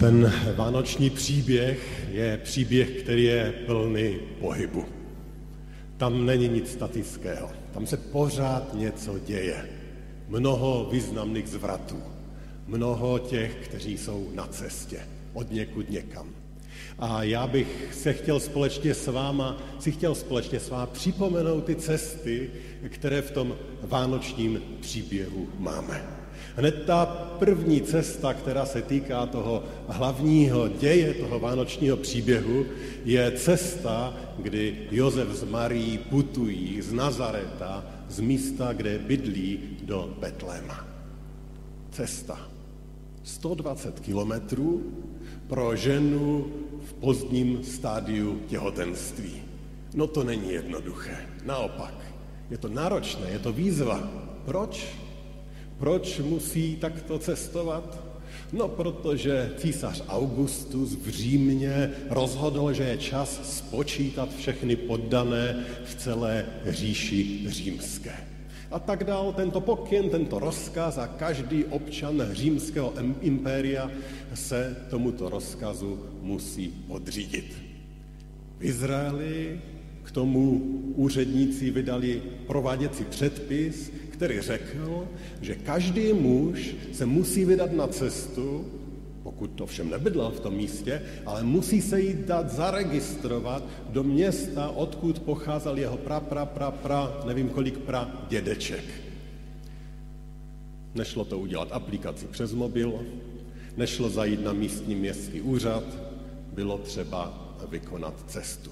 Ten vánoční příběh je příběh, který je plný pohybu. Tam není nic statického. Tam se pořád něco děje. Mnoho významných zvratů. Mnoho těch, kteří jsou na cestě. Od někud někam. A já bych se chtěl společně s váma, si chtěl společně s váma připomenout ty cesty, které v tom vánočním příběhu máme. Hned ta první cesta, která se týká toho hlavního děje, toho vánočního příběhu, je cesta, kdy Josef s Marí putují z Nazareta, z místa, kde bydlí, do Betléma. Cesta. 120 kilometrů pro ženu v pozdním stádiu těhotenství. No to není jednoduché. Naopak, je to náročné, je to výzva. Proč? Proč musí takto cestovat? No, protože císař Augustus v Římě rozhodl, že je čas spočítat všechny poddané v celé říši římské. A tak dal tento pokyn, tento rozkaz a každý občan římského impéria se tomuto rozkazu musí podřídit. V Izraeli k tomu úředníci vydali prováděcí předpis, který řekl, že každý muž se musí vydat na cestu, pokud to všem nebydlel v tom místě, ale musí se jí dát zaregistrovat do města, odkud pocházel jeho pra, pra, pra, pra, nevím kolik pra dědeček. Nešlo to udělat aplikaci přes mobil, nešlo zajít na místní městský úřad, bylo třeba vykonat cestu.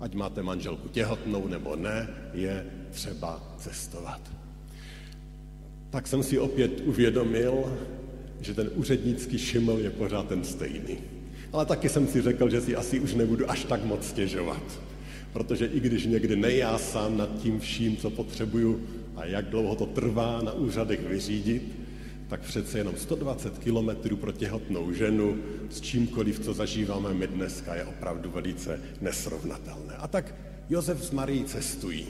Ať máte manželku těhotnou nebo ne, je třeba cestovat tak jsem si opět uvědomil, že ten úřednický šiml je pořád ten stejný. Ale taky jsem si řekl, že si asi už nebudu až tak moc stěžovat. Protože i když někdy nejásám nad tím vším, co potřebuju a jak dlouho to trvá na úřadech vyřídit, tak přece jenom 120 kilometrů pro těhotnou ženu s čímkoliv, co zažíváme my dneska, je opravdu velice nesrovnatelné. A tak Josef s Marií cestují.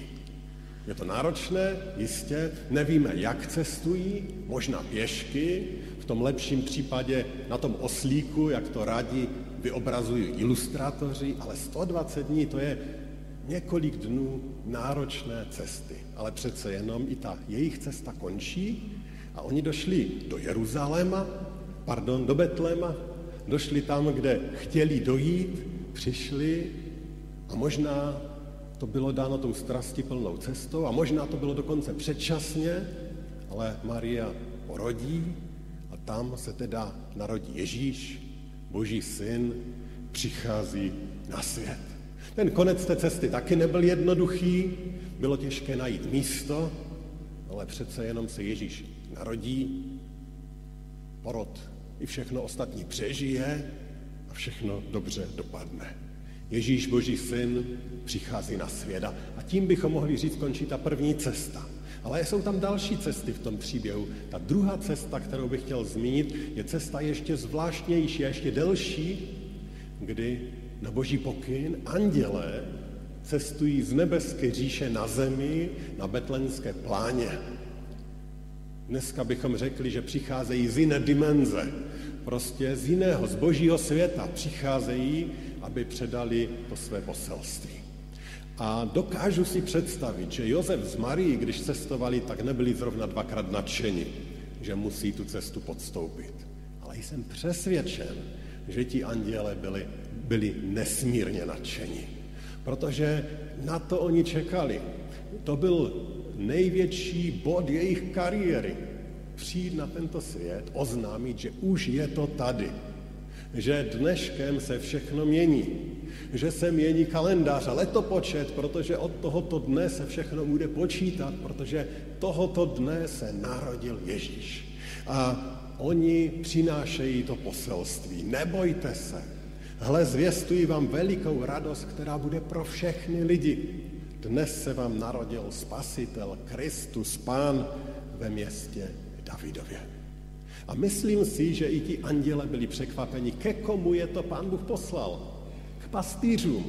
Je to náročné, jistě, nevíme, jak cestují, možná pěšky, v tom lepším případě na tom oslíku, jak to rádi vyobrazují ilustrátoři, ale 120 dní to je několik dnů náročné cesty. Ale přece jenom i ta jejich cesta končí a oni došli do Jeruzaléma, pardon, do Betléma, došli tam, kde chtěli dojít, přišli a možná to bylo dáno tou plnou cestou a možná to bylo dokonce předčasně, ale Maria porodí a tam se teda narodí Ježíš, boží syn, přichází na svět. Ten konec té cesty taky nebyl jednoduchý, bylo těžké najít místo, ale přece jenom se Ježíš narodí, porod i všechno ostatní přežije a všechno dobře dopadne. Ježíš Boží syn přichází na svět. A tím bychom mohli říct, končí ta první cesta. Ale jsou tam další cesty v tom příběhu. Ta druhá cesta, kterou bych chtěl zmínit, je cesta ještě zvláštnější a ještě delší, kdy na boží pokyn andělé cestují z nebeské říše na zemi, na betlenské pláně. Dneska bychom řekli, že přicházejí z jiné dimenze, prostě z jiného, z božího světa přicházejí, aby předali to své poselství. A dokážu si představit, že Josef s Marií, když cestovali, tak nebyli zrovna dvakrát nadšeni, že musí tu cestu podstoupit. Ale jsem přesvědčen, že ti anděle byli, byli nesmírně nadšeni. Protože na to oni čekali. To byl největší bod jejich kariéry. Přijít na tento svět, oznámit, že už je to tady. Že dneškem se všechno mění že se mění kalendář a letopočet, protože od tohoto dne se všechno bude počítat, protože tohoto dne se narodil Ježíš. A oni přinášejí to poselství. Nebojte se. Hle, zvěstuji vám velikou radost, která bude pro všechny lidi. Dnes se vám narodil Spasitel, Kristus, Pán ve městě Davidově. A myslím si, že i ti anděle byli překvapeni, ke komu je to Pán Bůh poslal. K pastýřům.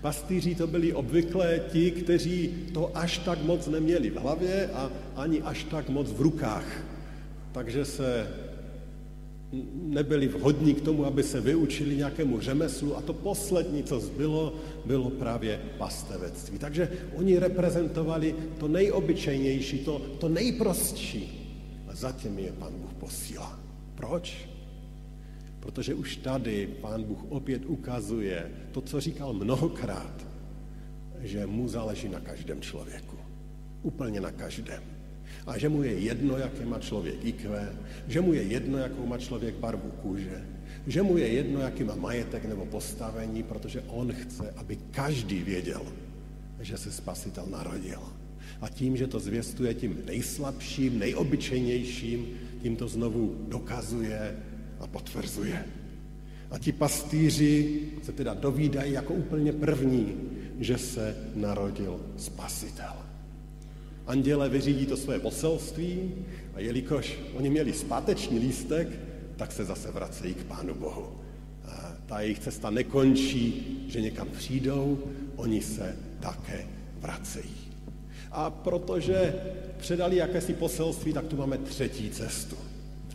Pastýři to byli obvykle ti, kteří to až tak moc neměli v hlavě a ani až tak moc v rukách. Takže se nebyli vhodní k tomu, aby se vyučili nějakému řemeslu a to poslední, co zbylo, bylo právě pastevectví. Takže oni reprezentovali to nejobyčejnější, to, to nejprostší. A zatím je Pán Bůh posílá. Proč? Protože už tady Pán Bůh opět ukazuje to, co říkal mnohokrát, že mu záleží na každém člověku. Úplně na každém a že mu je jedno, jaké má člověk IQ, že mu je jedno, jakou má člověk barvu kůže, že mu je jedno, jaký má majetek nebo postavení, protože on chce, aby každý věděl, že se spasitel narodil. A tím, že to zvěstuje tím nejslabším, nejobyčejnějším, tím to znovu dokazuje a potvrzuje. A ti pastýři se teda dovídají jako úplně první, že se narodil spasitel. Anděle vyřídí to své poselství a jelikož oni měli zpáteční lístek, tak se zase vracejí k Pánu Bohu. A ta jejich cesta nekončí, že někam přijdou, oni se také vracejí. A protože předali jakési poselství, tak tu máme třetí cestu.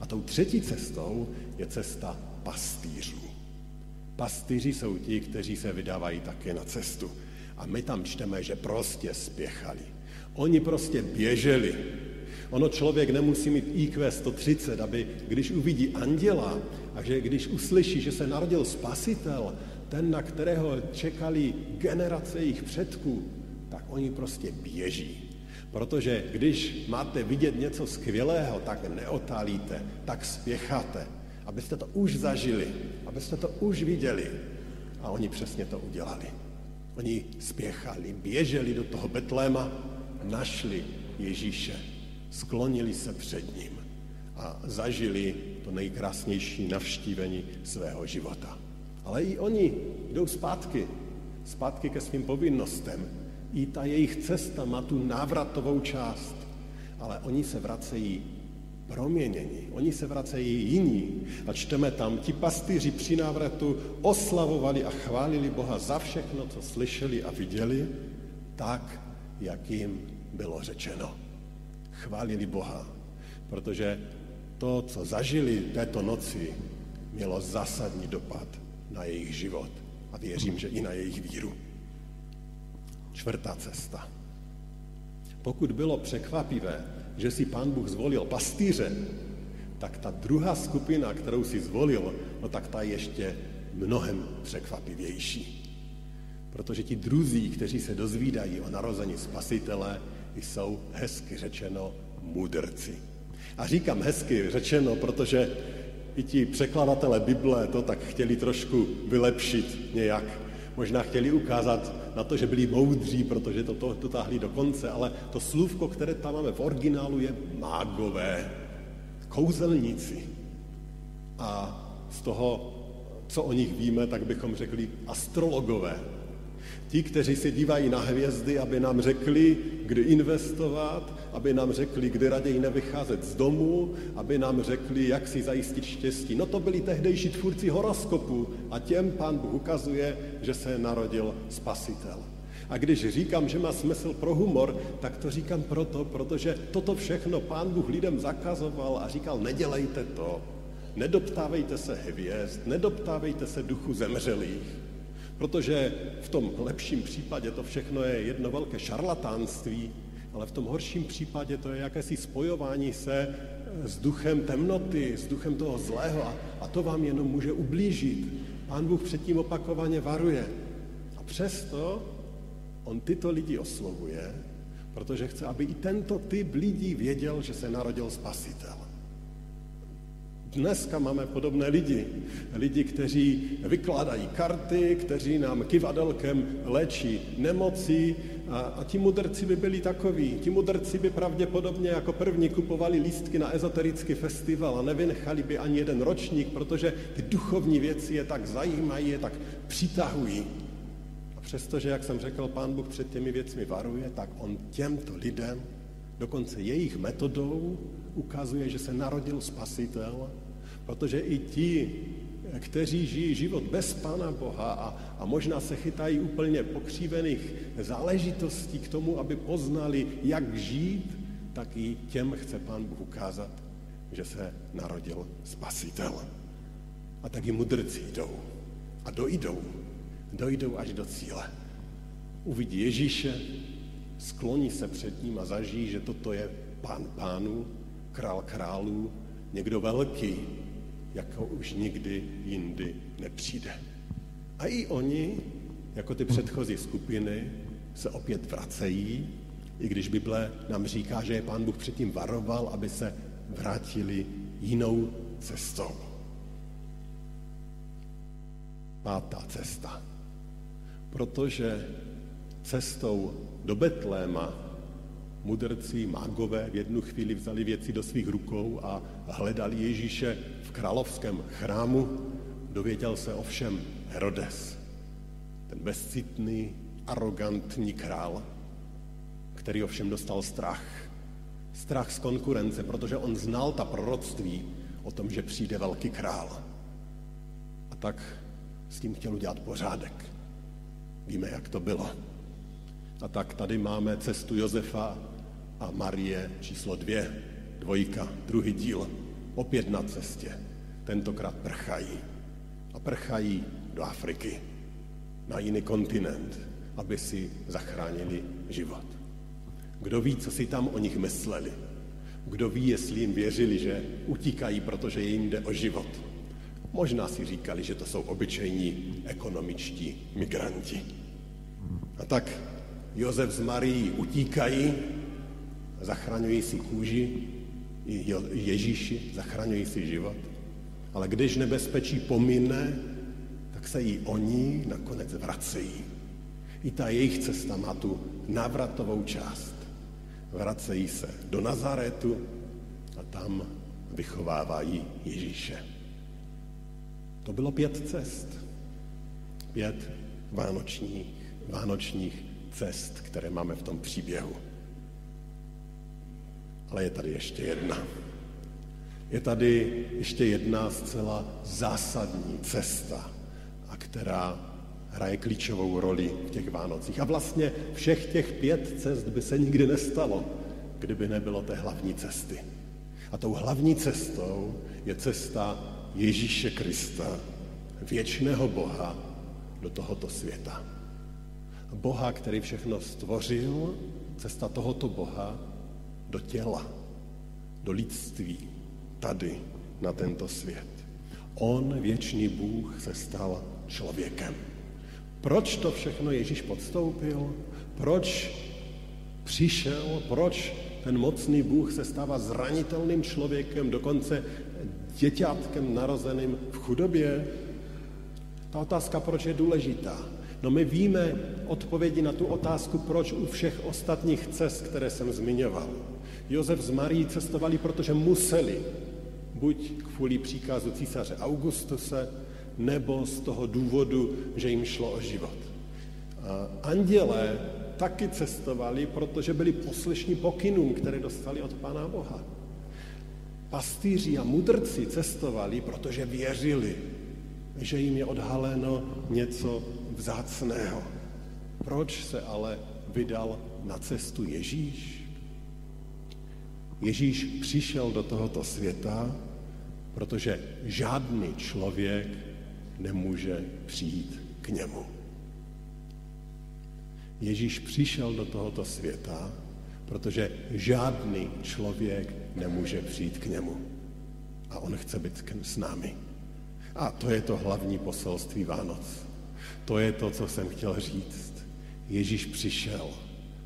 A tou třetí cestou je cesta pastýřů. Pastýři jsou ti, kteří se vydávají také na cestu. A my tam čteme, že prostě spěchali. Oni prostě běželi. Ono člověk nemusí mít IQ 130, aby když uvidí anděla a že když uslyší, že se narodil spasitel, ten, na kterého čekali generace jejich předků, oni prostě běží. Protože když máte vidět něco skvělého, tak neotálíte, tak spěcháte, abyste to už zažili, abyste to už viděli. A oni přesně to udělali. Oni spěchali, běželi do toho Betléma, našli Ježíše, sklonili se před ním a zažili to nejkrásnější navštívení svého života. Ale i oni jdou zpátky, zpátky ke svým povinnostem. I ta jejich cesta má tu návratovou část, ale oni se vracejí proměnění. Oni se vracejí jiní. A čteme tam, ti pastýři při návratu oslavovali a chválili Boha za všechno, co slyšeli a viděli, tak, jak jim bylo řečeno. Chválili Boha, protože to, co zažili této noci, mělo zásadní dopad na jejich život a věřím, že i na jejich víru. Čtvrtá cesta. Pokud bylo překvapivé, že si pán Bůh zvolil pastýře, tak ta druhá skupina, kterou si zvolil, no tak ta ještě mnohem překvapivější. Protože ti druzí, kteří se dozvídají o narození spasitele, jsou hezky řečeno mudrci. A říkám hezky řečeno, protože i ti překladatelé Bible to tak chtěli trošku vylepšit nějak. Možná chtěli ukázat na to, že byli moudří, protože to, to, táhli do konce, ale to slůvko, které tam máme v originálu, je mágové, kouzelníci. A z toho, co o nich víme, tak bychom řekli astrologové. Ti, kteří se dívají na hvězdy, aby nám řekli, kdy investovat, aby nám řekli, kdy raději nevycházet z domu, aby nám řekli, jak si zajistit štěstí. No to byli tehdejší tvůrci horoskopu a těm pán Bůh ukazuje, že se narodil spasitel. A když říkám, že má smysl pro humor, tak to říkám proto, protože toto všechno pán Bůh lidem zakazoval a říkal, nedělejte to, nedoptávejte se hvězd, nedoptávejte se duchu zemřelých. Protože v tom lepším případě to všechno je jedno velké šarlatánství, ale v tom horším případě to je jakési spojování se s duchem temnoty, s duchem toho zlého a, a to vám jenom může ublížit. Pán Bůh předtím opakovaně varuje. A přesto on tyto lidi oslovuje, protože chce, aby i tento typ lidí věděl, že se narodil spasitel. Dneska máme podobné lidi. Lidi, kteří vykládají karty, kteří nám kivadelkem léčí nemocí a, a ti mudrci by byli takoví. Ti mudrci by pravděpodobně jako první kupovali lístky na ezoterický festival a nevynechali by ani jeden ročník, protože ty duchovní věci je tak zajímají, je tak přitahují. A přestože, jak jsem řekl, pán Bůh před těmi věcmi varuje, tak on těmto lidem dokonce jejich metodou ukazuje, že se narodil spasitel, protože i ti, kteří žijí život bez Pána Boha a, a možná se chytají úplně pokřívených záležitostí k tomu, aby poznali, jak žít, tak i těm chce Pán Bůh ukázat, že se narodil spasitel. A tak i mudrci jdou. A dojdou. Dojdou až do cíle. Uvidí Ježíše, skloní se před ním a zažijí, že toto je pán pánů, král králů, někdo velký, jako už nikdy jindy nepřijde. A i oni, jako ty předchozí skupiny, se opět vracejí, i když Bible nám říká, že je pán Bůh předtím varoval, aby se vrátili jinou cestou. Pátá cesta. Protože cestou do Betléma mudrci, mágové v jednu chvíli vzali věci do svých rukou a hledali Ježíše v královském chrámu. Dověděl se ovšem Herodes, ten bezcitný, arrogantní král, který ovšem dostal strach. Strach z konkurence, protože on znal ta proroctví o tom, že přijde velký král. A tak s tím chtěl udělat pořádek. Víme, jak to bylo. A tak tady máme cestu Josefa a Marie číslo dvě, dvojka, druhý díl, opět na cestě. Tentokrát prchají. A prchají do Afriky, na jiný kontinent, aby si zachránili život. Kdo ví, co si tam o nich mysleli? Kdo ví, jestli jim věřili, že utíkají, protože jim jde o život? Možná si říkali, že to jsou obyčejní ekonomičtí migranti. A tak Josef s Marií utíkají, zachraňují si kůži, Ježíši zachraňují si život. Ale když nebezpečí pomine, tak se jí oni nakonec vracejí. I ta jejich cesta má tu návratovou část. Vracejí se do Nazaretu a tam vychovávají Ježíše. To bylo pět cest. Pět vánočních, vánočních cest, které máme v tom příběhu. Ale je tady ještě jedna. Je tady ještě jedna zcela zásadní cesta, a která hraje klíčovou roli v těch Vánocích. A vlastně všech těch pět cest by se nikdy nestalo, kdyby nebylo té hlavní cesty. A tou hlavní cestou je cesta Ježíše Krista, věčného Boha, do tohoto světa. Boha, který všechno stvořil, cesta tohoto Boha do těla, do lidství, tady, na tento svět. On, věčný Bůh, se stal člověkem. Proč to všechno Ježíš podstoupil? Proč přišel? Proč ten mocný Bůh se stává zranitelným člověkem, dokonce děťátkem narozeným v chudobě? Ta otázka, proč je důležitá? No my víme odpovědi na tu otázku, proč u všech ostatních cest, které jsem zmiňoval. Josef s Marí cestovali, protože museli, buď kvůli příkazu císaře Augustuse, nebo z toho důvodu, že jim šlo o život. Andělé taky cestovali, protože byli poslyšní pokynům, které dostali od Pána Boha. Pastýři a mudrci cestovali, protože věřili, že jim je odhaleno něco vzácného. Proč se ale vydal na cestu Ježíš? Ježíš přišel do tohoto světa, protože žádný člověk nemůže přijít k němu. Ježíš přišel do tohoto světa, protože žádný člověk nemůže přijít k němu. A on chce být s námi. A to je to hlavní poselství Vánoc. To je to, co jsem chtěl říct. Ježíš přišel,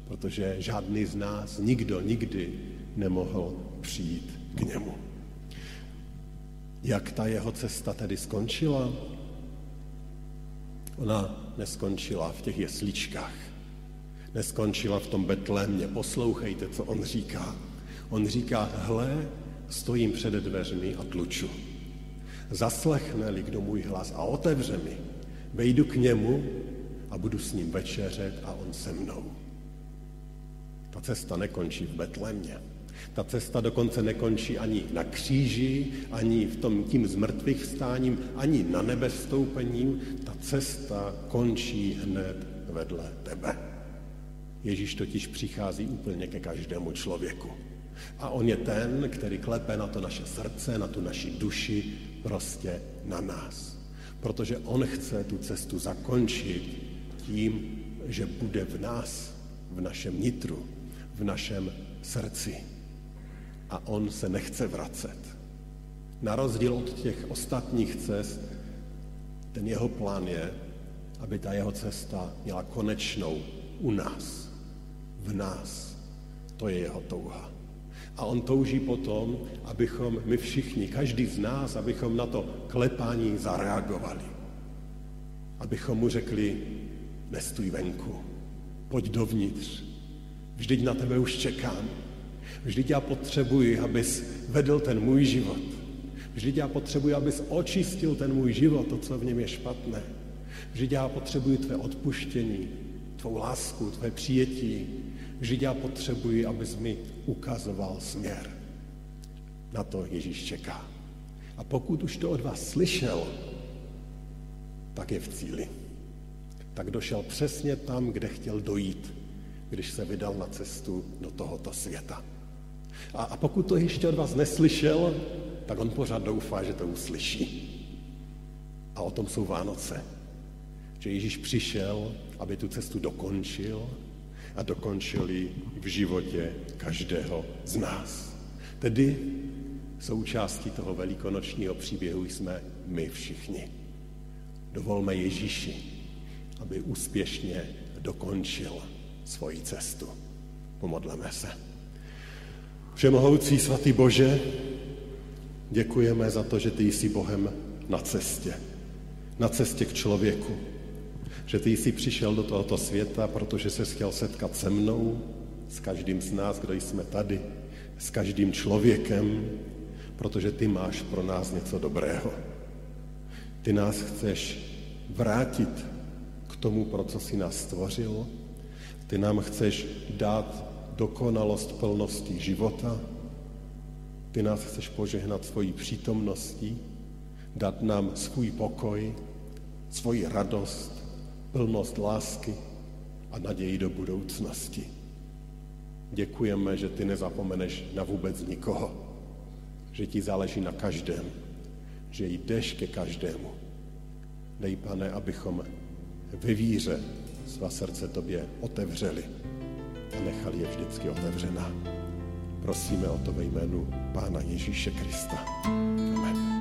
protože žádný z nás, nikdo nikdy nemohl přijít k němu. Jak ta jeho cesta tedy skončila? Ona neskončila v těch jesličkách. Neskončila v tom Betlémě. Poslouchejte, co on říká. On říká, hle, stojím před dveřmi a tluču. Zaslechne-li kdo můj hlas a otevře mi, vejdu k němu a budu s ním večeřet a on se mnou. Ta cesta nekončí v Betlémě. Ta cesta dokonce nekončí ani na kříži, ani v tom tím zmrtvých vstáním, ani na nebe stoupením. Ta cesta končí hned vedle tebe. Ježíš totiž přichází úplně ke každému člověku. A on je ten, který klepe na to naše srdce, na tu naši duši, prostě na nás. Protože on chce tu cestu zakončit tím, že bude v nás, v našem nitru, v našem srdci. A on se nechce vracet. Na rozdíl od těch ostatních cest, ten jeho plán je, aby ta jeho cesta měla konečnou u nás, v nás. To je jeho touha. A on touží potom, abychom my všichni, každý z nás, abychom na to klepání zareagovali. Abychom mu řekli, nestůj venku, pojď dovnitř, vždyť na tebe už čekám. Vždyť já potřebuji, abys vedl ten můj život. Vždyť já potřebuji, abys očistil ten můj život, to, co v něm je špatné. Vždyť já potřebuji tvé odpuštění, tvou lásku, tvé přijetí, Vždyť já potřebuji, abys mi ukazoval směr. Na to Ježíš čeká. A pokud už to od vás slyšel, tak je v cíli. Tak došel přesně tam, kde chtěl dojít, když se vydal na cestu do tohoto světa. A, a pokud to ještě od vás neslyšel, tak on pořád doufá, že to uslyší. A o tom jsou Vánoce. Že Ježíš přišel, aby tu cestu dokončil, a dokončili v životě každého z nás. Tedy součástí toho velikonočního příběhu jsme my všichni. Dovolme Ježíši, aby úspěšně dokončil svoji cestu. Pomodleme se. Všemohoucí svatý Bože, děkujeme za to, že ty jsi Bohem na cestě. Na cestě k člověku že ty jsi přišel do tohoto světa, protože se chtěl setkat se mnou, s každým z nás, kdo jsme tady, s každým člověkem, protože ty máš pro nás něco dobrého. Ty nás chceš vrátit k tomu, pro co jsi nás stvořil. Ty nám chceš dát dokonalost plnosti života. Ty nás chceš požehnat svojí přítomností, dát nám svůj pokoj, svoji radost, plnost lásky a naději do budoucnosti. Děkujeme, že ty nezapomeneš na vůbec nikoho, že ti záleží na každém, že jdeš ke každému. Dej, pane, abychom ve víře svá srdce tobě otevřeli a nechali je vždycky otevřená. Prosíme o to ve jménu Pána Ježíše Krista. Amen.